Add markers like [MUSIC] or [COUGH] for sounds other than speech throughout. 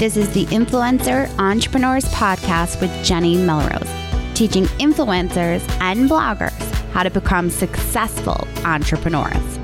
This is the Influencer Entrepreneurs Podcast with Jenny Melrose, teaching influencers and bloggers how to become successful entrepreneurs.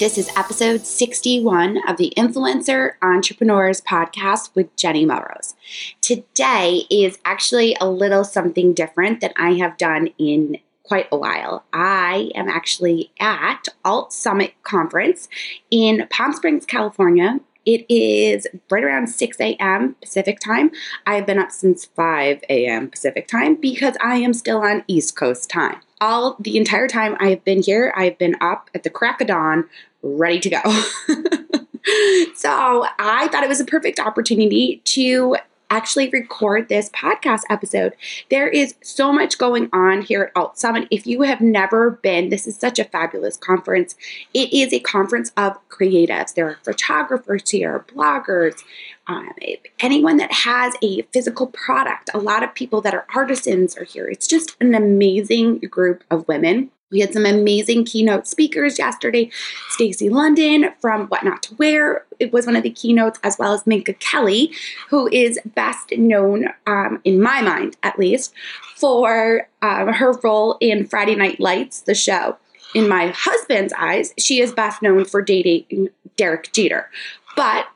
This is episode 61 of the Influencer Entrepreneurs Podcast with Jenny Melrose. Today is actually a little something different that I have done in quite a while. I am actually at Alt Summit Conference in Palm Springs, California. It is right around 6 a.m. Pacific time. I've been up since 5 a.m. Pacific time because I am still on East Coast time all the entire time I have been here, I've been up at the crack of dawn, ready to go. [LAUGHS] so I thought it was a perfect opportunity to actually record this podcast episode. There is so much going on here at Alt Summit. If you have never been, this is such a fabulous conference. It is a conference of creatives. There are photographers here, bloggers, um, anyone that has a physical product. A lot of people that are artisans are here. It's just an amazing group of women. We had some amazing keynote speakers yesterday. Stacy London from What Not to Wear it was one of the keynotes, as well as Minka Kelly, who is best known, um, in my mind at least, for um, her role in Friday Night Lights, the show. In my husband's eyes, she is best known for dating Derek Jeter. But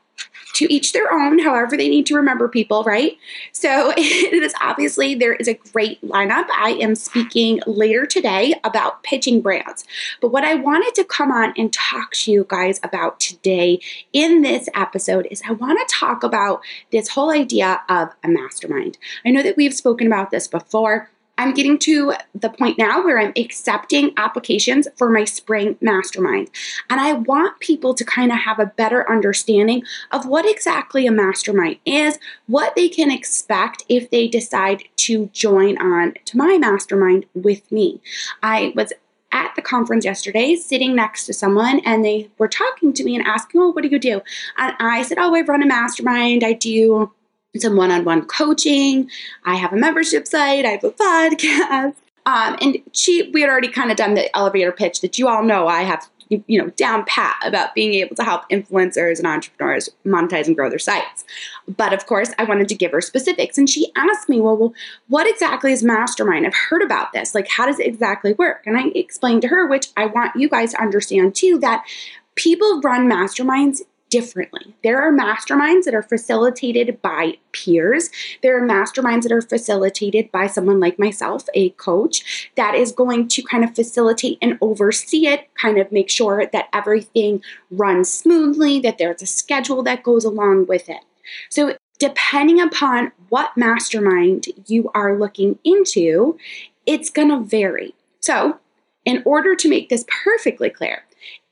to each their own, however, they need to remember people, right? So [LAUGHS] it is obviously there is a great lineup. I am speaking later today about pitching brands. But what I wanted to come on and talk to you guys about today in this episode is I want to talk about this whole idea of a mastermind. I know that we've spoken about this before. I'm getting to the point now where I'm accepting applications for my spring mastermind. And I want people to kind of have a better understanding of what exactly a mastermind is, what they can expect if they decide to join on to my mastermind with me. I was at the conference yesterday sitting next to someone and they were talking to me and asking, Oh, what do you do? And I said, Oh, I run a mastermind. I do some one-on-one coaching. I have a membership site. I have a podcast. Um, and she, we had already kind of done the elevator pitch that you all know I have, you know, down pat about being able to help influencers and entrepreneurs monetize and grow their sites. But of course, I wanted to give her specifics. And she asked me, well, well, what exactly is mastermind? I've heard about this. Like, how does it exactly work? And I explained to her, which I want you guys to understand too, that people run masterminds differently. There are masterminds that are facilitated by peers. There are masterminds that are facilitated by someone like myself, a coach, that is going to kind of facilitate and oversee it, kind of make sure that everything runs smoothly, that there's a schedule that goes along with it. So, depending upon what mastermind you are looking into, it's going to vary. So, in order to make this perfectly clear,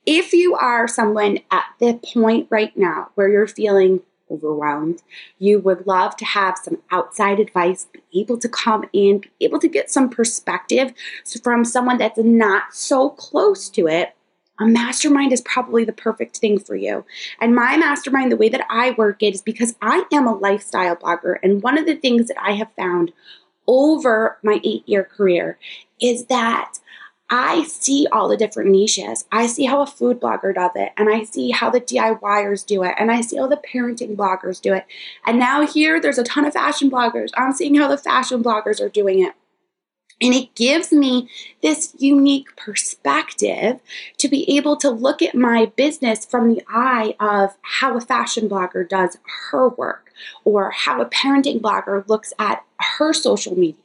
if you are someone at the point right now where you're feeling overwhelmed, you would love to have some outside advice, be able to come in, be able to get some perspective from someone that's not so close to it, a mastermind is probably the perfect thing for you. And my mastermind, the way that I work it is because I am a lifestyle blogger. And one of the things that I have found over my eight year career is that I see all the different niches. I see how a food blogger does it, and I see how the DIYers do it, and I see how the parenting bloggers do it. And now here, there's a ton of fashion bloggers. I'm seeing how the fashion bloggers are doing it. And it gives me this unique perspective to be able to look at my business from the eye of how a fashion blogger does her work or how a parenting blogger looks at her social media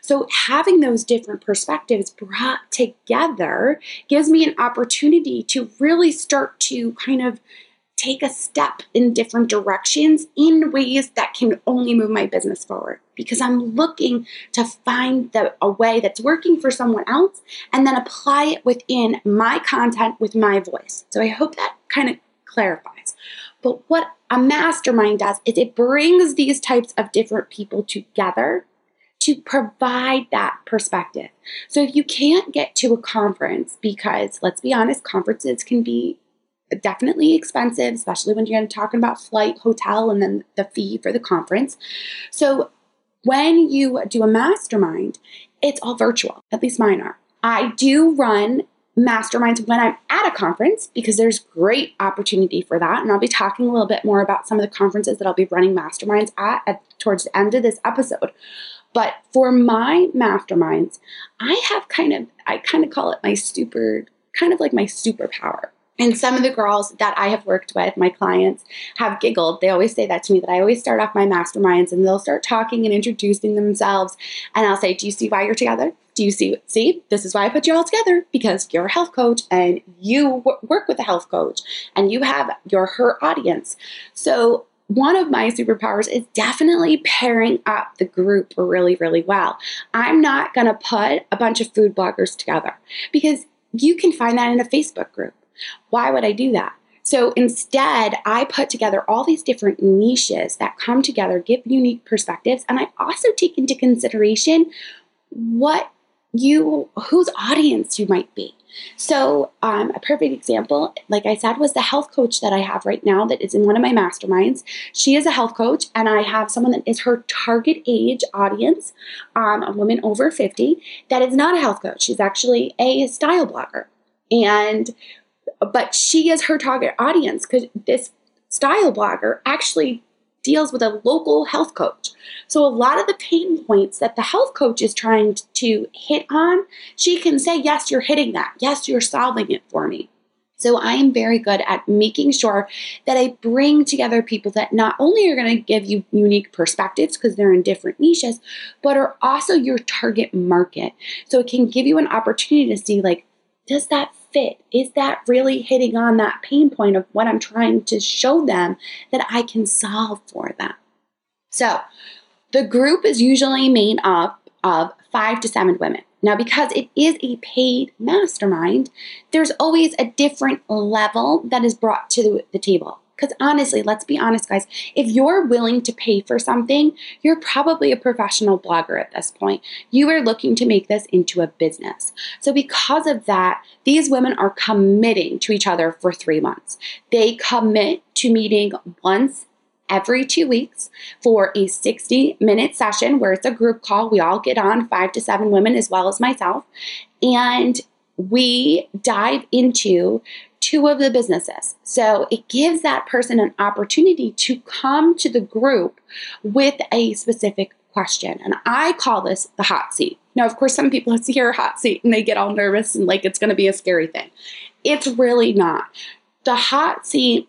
so, having those different perspectives brought together gives me an opportunity to really start to kind of take a step in different directions in ways that can only move my business forward because I'm looking to find the, a way that's working for someone else and then apply it within my content with my voice. So I hope that kind of clarifies. But what a mastermind does is it brings these types of different people together to provide that perspective. So if you can't get to a conference, because let's be honest, conferences can be definitely expensive, especially when you're talking about flight, hotel, and then the fee for the conference. So when you do a mastermind, it's all virtual. At least mine are. I do run masterminds when I'm at a conference because there's great opportunity for that. And I'll be talking a little bit more about some of the conferences that I'll be running masterminds at, at towards the end of this episode. But for my masterminds, I have kind of, I kind of call it my super, kind of like my superpower. And some of the girls that I have worked with, my clients, have giggled. They always say that to me that I always start off my masterminds and they'll start talking and introducing themselves. And I'll say, Do you see why you're together? Do you see? See, this is why I put you all together because you're a health coach and you w- work with a health coach and you have your her audience. So one of my superpowers is definitely pairing up the group really, really well. I'm not going to put a bunch of food bloggers together because you can find that in a Facebook group. Why would I do that? So instead, I put together all these different niches that come together, give unique perspectives, and I also take into consideration what you, whose audience you might be. So, um, a perfect example, like I said, was the health coach that I have right now that is in one of my masterminds. She is a health coach, and I have someone that is her target age audience, um, a woman over 50, that is not a health coach. She's actually a style blogger. And but she is her target audience because this style blogger actually deals with a local health coach. So a lot of the pain points that the health coach is trying to hit on, she can say, Yes, you're hitting that. Yes, you're solving it for me. So I am very good at making sure that I bring together people that not only are going to give you unique perspectives because they're in different niches, but are also your target market. So it can give you an opportunity to see like, does that fit? Is that really hitting on that pain point of what I'm trying to show them that I can solve for them? So, the group is usually made up of five to seven women. Now, because it is a paid mastermind, there's always a different level that is brought to the table. Because honestly, let's be honest, guys, if you're willing to pay for something, you're probably a professional blogger at this point. You are looking to make this into a business. So, because of that, these women are committing to each other for three months. They commit to meeting once every two weeks for a 60 minute session where it's a group call. We all get on, five to seven women, as well as myself. And we dive into two of the businesses. So it gives that person an opportunity to come to the group with a specific question. And I call this the hot seat. Now, of course, some people [LAUGHS] hear hot seat and they get all nervous and like it's going to be a scary thing. It's really not. The hot seat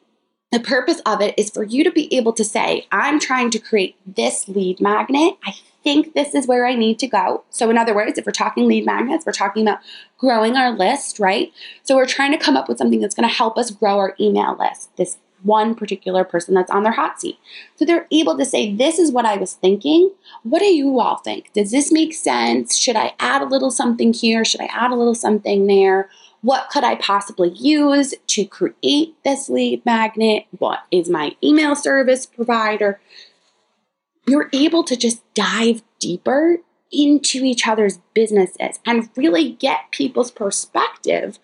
the purpose of it is for you to be able to say, I'm trying to create this lead magnet. I think this is where I need to go. So, in other words, if we're talking lead magnets, we're talking about growing our list, right? So, we're trying to come up with something that's going to help us grow our email list, this one particular person that's on their hot seat. So, they're able to say, This is what I was thinking. What do you all think? Does this make sense? Should I add a little something here? Should I add a little something there? What could I possibly use to create this lead magnet? What is my email service provider? you're able to just dive deeper into each other's businesses and really get people's perspective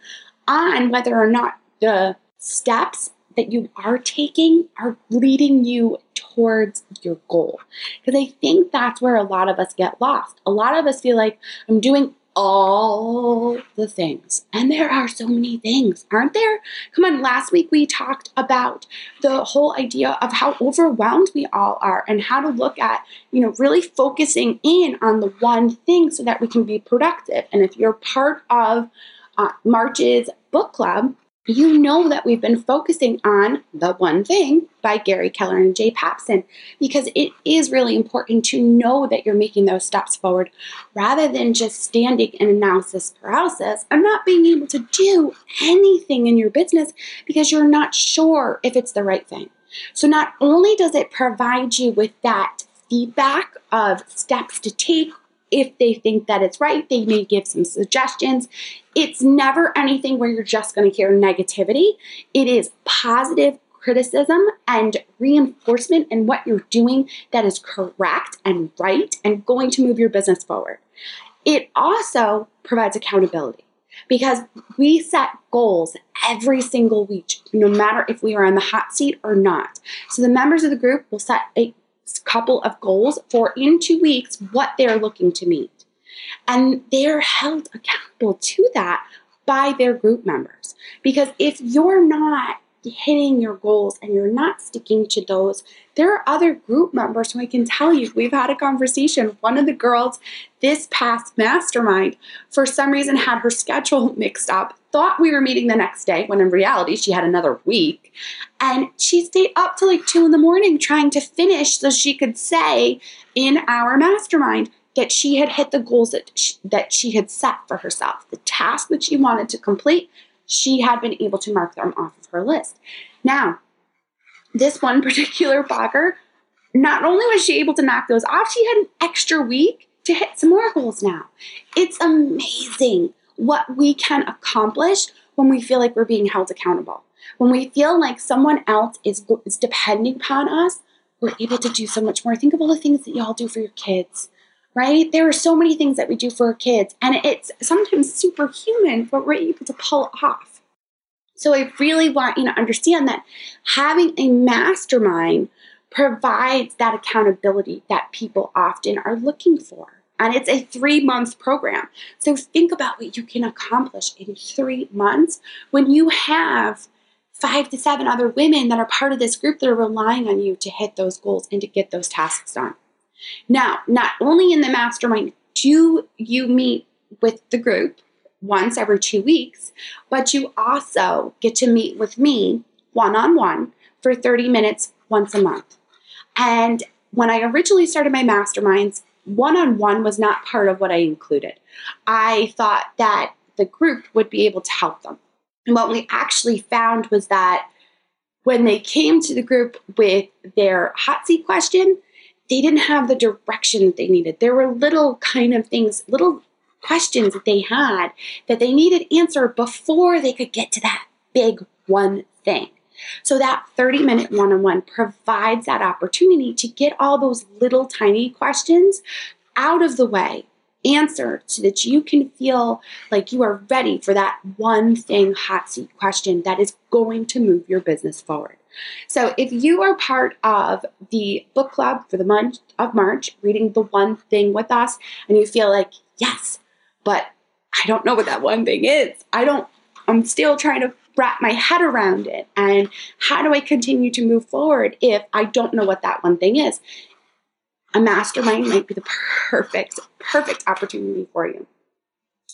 on whether or not the steps that you are taking are leading you towards your goal. Because I think that's where a lot of us get lost. A lot of us feel like I'm doing all the things. And there are so many things, aren't there? Come on, last week we talked about the whole idea of how overwhelmed we all are and how to look at, you know, really focusing in on the one thing so that we can be productive. And if you're part of uh, March's book club, you know that we've been focusing on The One Thing by Gary Keller and Jay Papasan because it is really important to know that you're making those steps forward rather than just standing in analysis paralysis and not being able to do anything in your business because you're not sure if it's the right thing. So, not only does it provide you with that feedback of steps to take if they think that it's right, they may give some suggestions. It's never anything where you're just going to hear negativity. It is positive criticism and reinforcement in what you're doing that is correct and right and going to move your business forward. It also provides accountability because we set goals every single week, no matter if we are on the hot seat or not. So the members of the group will set a couple of goals for in two weeks what they're looking to meet. And they're held accountable to that by their group members. Because if you're not hitting your goals and you're not sticking to those, there are other group members who I can tell you, we've had a conversation. One of the girls this past mastermind, for some reason, had her schedule [LAUGHS] mixed up, thought we were meeting the next day, when in reality, she had another week. And she stayed up till like two in the morning trying to finish so she could say in our mastermind, that she had hit the goals that she, that she had set for herself, the task that she wanted to complete, she had been able to mark them off of her list. Now, this one [LAUGHS] particular blogger, not only was she able to knock those off, she had an extra week to hit some more goals now. It's amazing what we can accomplish when we feel like we're being held accountable. When we feel like someone else is, is depending upon us, we're able to do so much more. Think of all the things that y'all do for your kids right? There are so many things that we do for our kids, and it's sometimes superhuman, what we're able to pull off. So I really want you to understand that having a mastermind provides that accountability that people often are looking for. And it's a three month program. So think about what you can accomplish in three months when you have five to seven other women that are part of this group that are relying on you to hit those goals and to get those tasks done. Now, not only in the mastermind do you meet with the group once every two weeks, but you also get to meet with me one on one for 30 minutes once a month. And when I originally started my masterminds, one on one was not part of what I included. I thought that the group would be able to help them. And what we actually found was that when they came to the group with their hot seat question, they didn't have the direction that they needed. There were little kind of things, little questions that they had that they needed answered before they could get to that big one thing. So that 30 minute one on one provides that opportunity to get all those little tiny questions out of the way, answered so that you can feel like you are ready for that one thing hot seat question that is going to move your business forward. So, if you are part of the book club for the month of March, reading the one thing with us, and you feel like, yes, but I don't know what that one thing is. I don't, I'm still trying to wrap my head around it. And how do I continue to move forward if I don't know what that one thing is? A mastermind might be the perfect, perfect opportunity for you.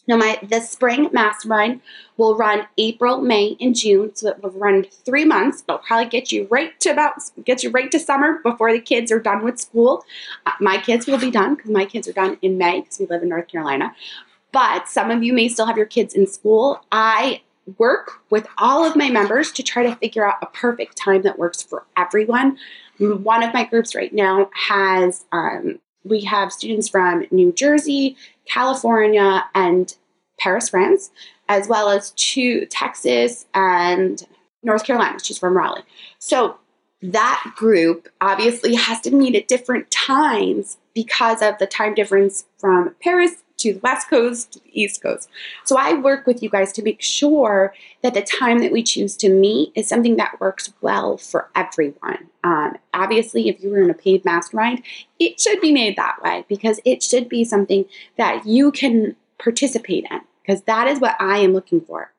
Now, my the spring mastermind will run April, May, and June, so it will run three months. It'll probably get you right to about get you right to summer before the kids are done with school. Uh, my kids will be done because my kids are done in May because we live in North Carolina. But some of you may still have your kids in school. I work with all of my members to try to figure out a perfect time that works for everyone. One of my groups right now has um, we have students from New Jersey, California, and Paris, France, as well as to Texas and North Carolina. She's from Raleigh. So that group obviously has to meet at different times because of the time difference from Paris to the West Coast to the East Coast. So I work with you guys to make sure that the time that we choose to meet is something that works well for everyone. Um, obviously, if you were in a paid mastermind, it should be made that way because it should be something that you can participate in because that is what I am looking for.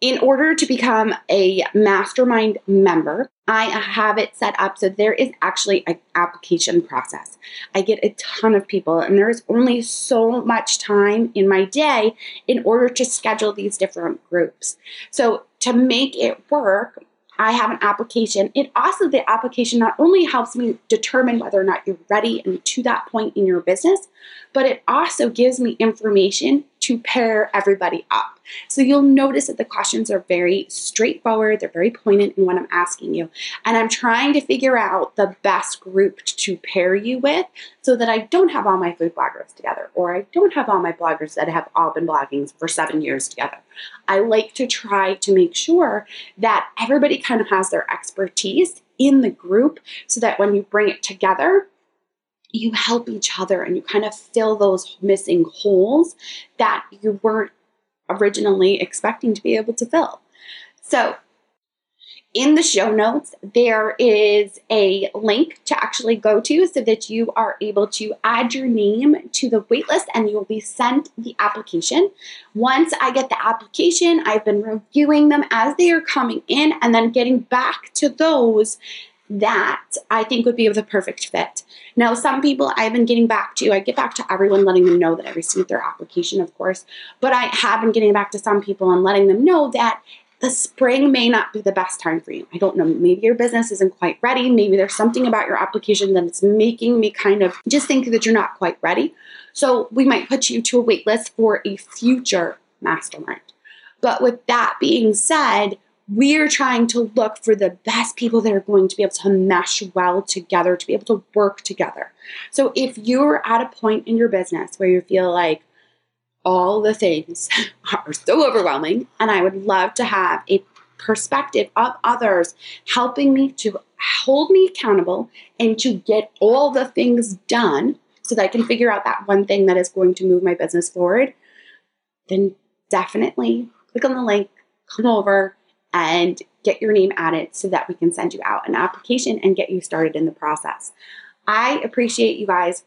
In order to become a mastermind member, I have it set up so there is actually an application process. I get a ton of people, and there's only so much time in my day in order to schedule these different groups. So, to make it work, I have an application. It also, the application not only helps me determine whether or not you're ready and to that point in your business, but it also gives me information to pair everybody up. So you'll notice that the questions are very straightforward, they're very poignant in what I'm asking you. And I'm trying to figure out the best group to pair you with so that I don't have all my food bloggers together or I don't have all my bloggers that have all been blogging for seven years together. I like to try to make sure that everybody kind of has their expertise in the group so that when you bring it together, you help each other and you kind of fill those missing holes that you weren't originally expecting to be able to fill. So, in the show notes, there is a link to actually go to so that you are able to add your name to the waitlist and you will be sent the application. Once I get the application, I've been reviewing them as they are coming in and then getting back to those that I think would be the perfect fit. Now, some people I've been getting back to, I get back to everyone letting them know that I received their application, of course, but I have been getting back to some people and letting them know that the spring may not be the best time for you. I don't know. Maybe your business isn't quite ready. Maybe there's something about your application that's making me kind of just think that you're not quite ready. So we might put you to a wait list for a future mastermind. But with that being said, we're trying to look for the best people that are going to be able to mesh well together, to be able to work together. So if you're at a point in your business where you feel like, all the things [LAUGHS] are so overwhelming. And I would love to have a perspective of others helping me to hold me accountable and to get all the things done so that I can figure out that one thing that is going to move my business forward, then definitely click on the link, come over, and get your name added so that we can send you out an application and get you started in the process. I appreciate you guys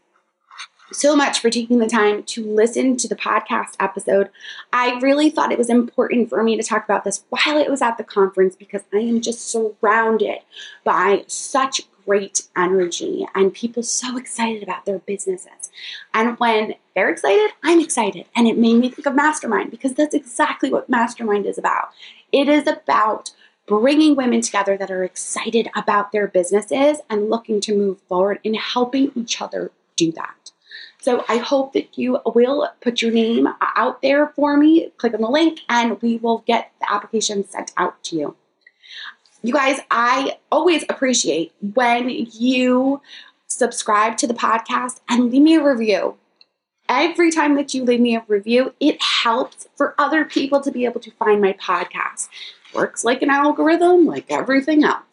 so much for taking the time to listen to the podcast episode. I really thought it was important for me to talk about this while it was at the conference because I am just surrounded by such great energy and people so excited about their businesses. And when they're excited, I'm excited. And it made me think of Mastermind because that's exactly what Mastermind is about. It is about bringing women together that are excited about their businesses and looking to move forward and helping each other do that. So I hope that you will put your name out there for me. Click on the link and we will get the application sent out to you. You guys, I always appreciate when you subscribe to the podcast and leave me a review. Every time that you leave me a review, it helps for other people to be able to find my podcast. Works like an algorithm, like everything else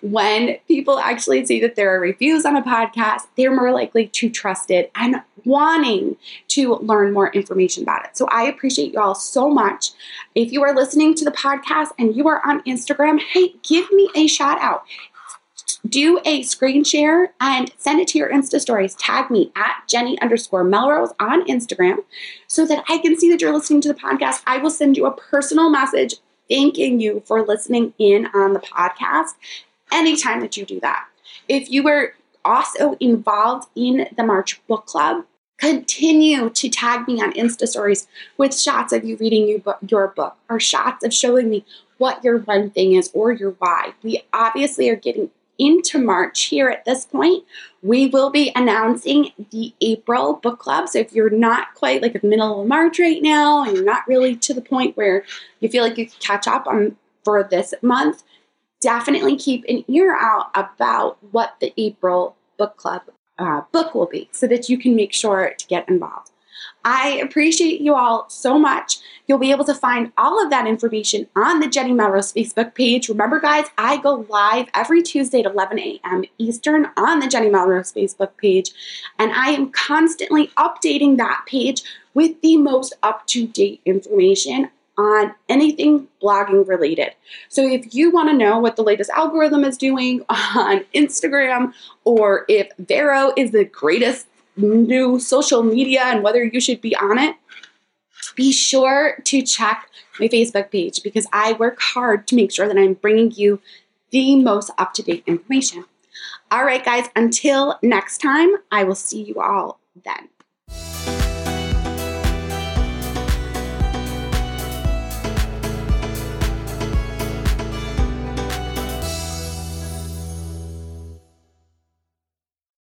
when people actually see that there are reviews on a podcast, they're more likely to trust it and wanting to learn more information about it. So I appreciate you all so much. If you are listening to the podcast and you are on Instagram, hey, give me a shout out do a screen share and send it to your Insta stories. Tag me at Jenny underscore Melrose on Instagram so that I can see that you're listening to the podcast. I will send you a personal message thanking you for listening in on the podcast anytime that you do that. If you were also involved in the March Book Club, continue to tag me on Insta stories with shots of you reading your book or shots of showing me what your one thing is or your why. We obviously are getting into March here at this point. We will be announcing the April book club. So if you're not quite like the middle of March right now and you're not really to the point where you feel like you can catch up on for this month, definitely keep an ear out about what the April book club uh, book will be so that you can make sure to get involved. I appreciate you all so much. You'll be able to find all of that information on the Jenny Melrose Facebook page. Remember, guys, I go live every Tuesday at 11 a.m. Eastern on the Jenny Melrose Facebook page, and I am constantly updating that page with the most up to date information on anything blogging related. So if you want to know what the latest algorithm is doing [LAUGHS] on Instagram or if Vero is the greatest new social media and whether you should be on it, be sure to check my Facebook page because I work hard to make sure that I'm bringing you the most up to date information. All right, guys, until next time, I will see you all then.